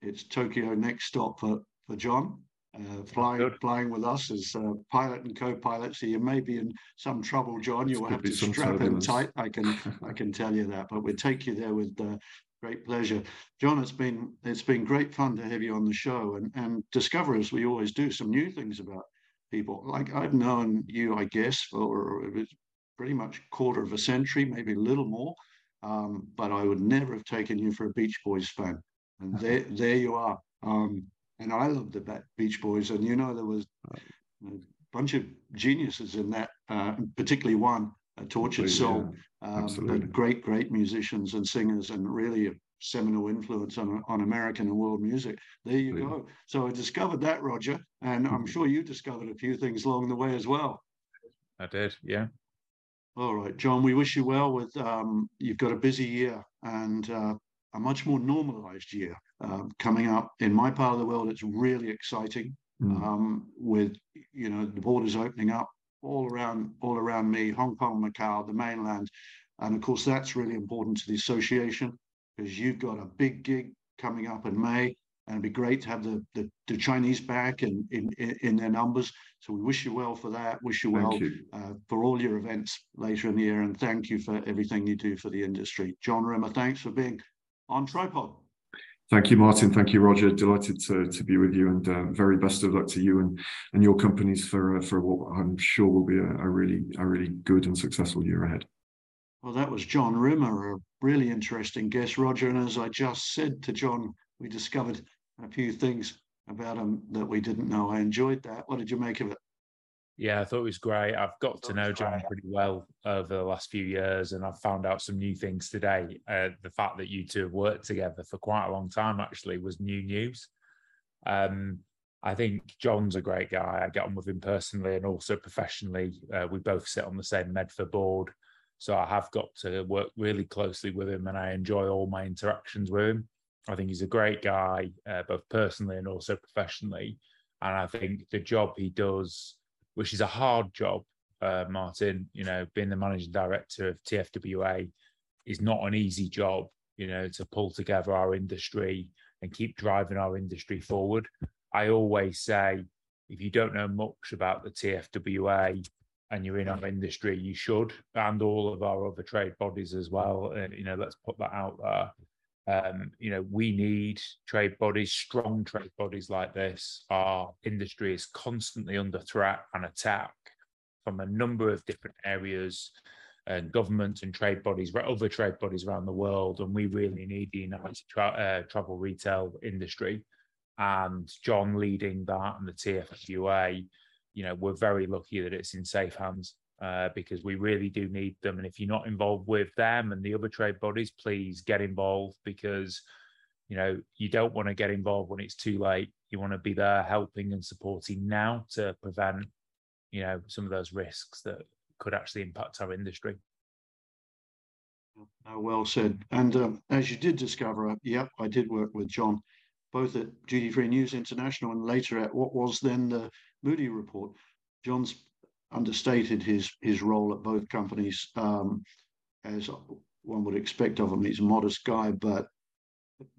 it's Tokyo next stop for, for John. Uh, flying good. flying with us as uh, pilot and co-pilot, so you may be in some trouble, John. You will have to strap him tight. I can I can tell you that, but we'll take you there with uh, great pleasure, John. It's been it's been great fun to have you on the show and and discover as we always do some new things about people. Like I've known you, I guess, for pretty much quarter of a century, maybe a little more. Um, but I would never have taken you for a Beach Boys fan. And there, there you are. Um, and I love the Beach Boys. And you know, there was a bunch of geniuses in that, uh, particularly one, a Tortured Soul. Yeah. Um, great, great musicians and singers, and really a seminal influence on, on American and world music. There you yeah. go. So I discovered that, Roger, and I'm sure you discovered a few things along the way as well. I did, yeah. All right, John, we wish you well with, um, you've got a busy year and uh, a much more normalized year um, coming up. In my part of the world, it's really exciting mm. um, with, you know, the borders opening up all around, all around me, Hong Kong, Macau, the mainland. And of course, that's really important to the association because you've got a big gig coming up in May and it'd be great to have the, the, the Chinese back in, in, in their numbers. So we wish you well for that. Wish you well you. Uh, for all your events later in the year, and thank you for everything you do for the industry. John Rimmer, thanks for being on tripod. Thank you, Martin. Thank you, Roger. Delighted to, to be with you, and uh, very best of luck to you and, and your companies for uh, for what I'm sure will be a, a, really a really good and successful year ahead. Well, that was John Rimmer, a really interesting guest, Roger. And as I just said to John, we discovered a few things about him that we didn't know. I enjoyed that. What did you make of it? Yeah, I thought it was great. I've got to know John pretty well over the last few years, and I've found out some new things today. Uh, the fact that you two have worked together for quite a long time actually was new news. Um, I think John's a great guy. I get on with him personally and also professionally. Uh, we both sit on the same Medfa board, so I have got to work really closely with him, and I enjoy all my interactions with him. I think he's a great guy, uh, both personally and also professionally. And I think the job he does which is a hard job, uh, Martin. You know, being the managing director of TFWA is not an easy job. You know, to pull together our industry and keep driving our industry forward. I always say, if you don't know much about the TFWA and you're in our industry, you should, and all of our other trade bodies as well. And, you know, let's put that out there. Um, you know, we need trade bodies, strong trade bodies like this. Our industry is constantly under threat and attack from a number of different areas and government and trade bodies, other trade bodies around the world. And we really need the United tra- uh, Travel Retail industry. And John leading that and the TFWA, you know, we're very lucky that it's in safe hands uh, because we really do need them. And if you're not involved with them and the other trade bodies, please get involved because you know you don't want to get involved when it's too late. You want to be there helping and supporting now to prevent you know some of those risks that could actually impact our industry. Uh, well said. And um, as you did discover, uh, yep, I did work with John, both at Duty Free News International and later at what was then the Moody Report. John's understated his his role at both companies um, as one would expect of him. He's a modest guy, but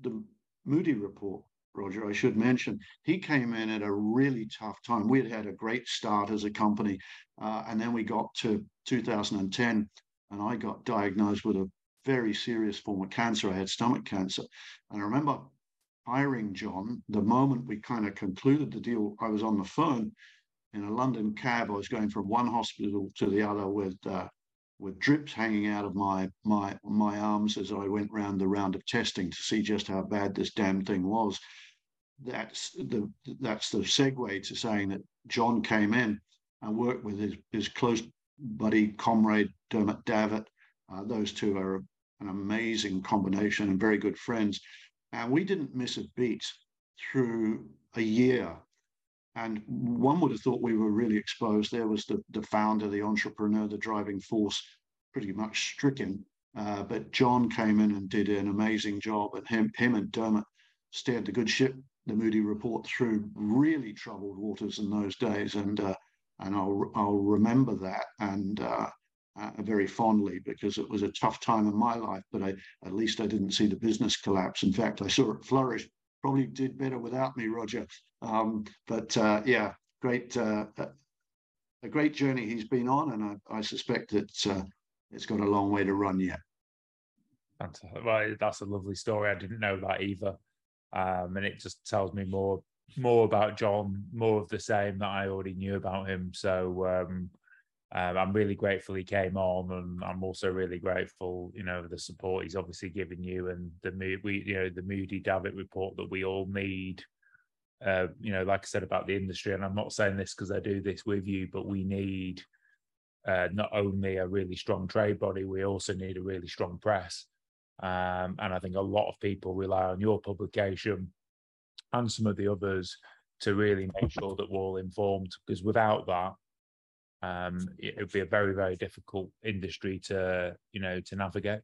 the Moody report, Roger, I should mention, he came in at a really tough time. We had had a great start as a company, uh, and then we got to 2010, and I got diagnosed with a very serious form of cancer. I had stomach cancer, and I remember hiring John the moment we kind of concluded the deal. I was on the phone in a London cab. I was going from one hospital to the other with uh, with drips hanging out of my my my arms as I went round the round of testing to see just how bad this damn thing was. That's the that's the segue to saying that John came in and worked with his his close buddy comrade Dermot Davitt. Uh, those two are an amazing combination and very good friends. And we didn't miss a beat through a year and one would have thought we were really exposed. There was the, the founder, the entrepreneur, the driving force, pretty much stricken. Uh, but John came in and did an amazing job, and him, him and Dermot steered the good ship, the Moody report, through really troubled waters in those days. And uh, and I'll I'll remember that and uh, uh, very fondly because it was a tough time in my life. But I at least I didn't see the business collapse. In fact, I saw it flourish probably did better without me, Roger. Um, but uh, yeah, great, uh, a great journey he's been on, and I, I suspect that uh, it's got a long way to run yet. Well, that's a lovely story. I didn't know that either, um, and it just tells me more more about John, more of the same that I already knew about him. So um, um, I'm really grateful he came on, and I'm also really grateful, you know, the support he's obviously given you and the we, you know, the Moody Davitt report that we all need. Uh, you know, like I said about the industry, and I'm not saying this because I do this with you, but we need uh, not only a really strong trade body, we also need a really strong press. Um, and I think a lot of people rely on your publication and some of the others to really make sure that we're all informed. Because without that, um, it would be a very very difficult industry to you know to navigate.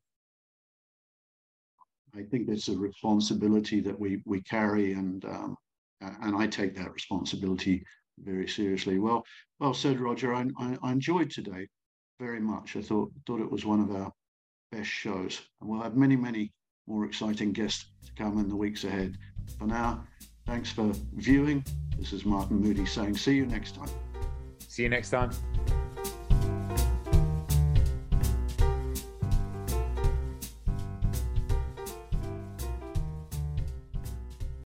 I think it's a responsibility that we we carry, and um, and I take that responsibility very seriously. Well, well said, Roger. I, I, I enjoyed today very much. I thought thought it was one of our best shows, and we'll have many many more exciting guests to come in the weeks ahead. For now, thanks for viewing. This is Martin Moody saying, see you next time. See you next time.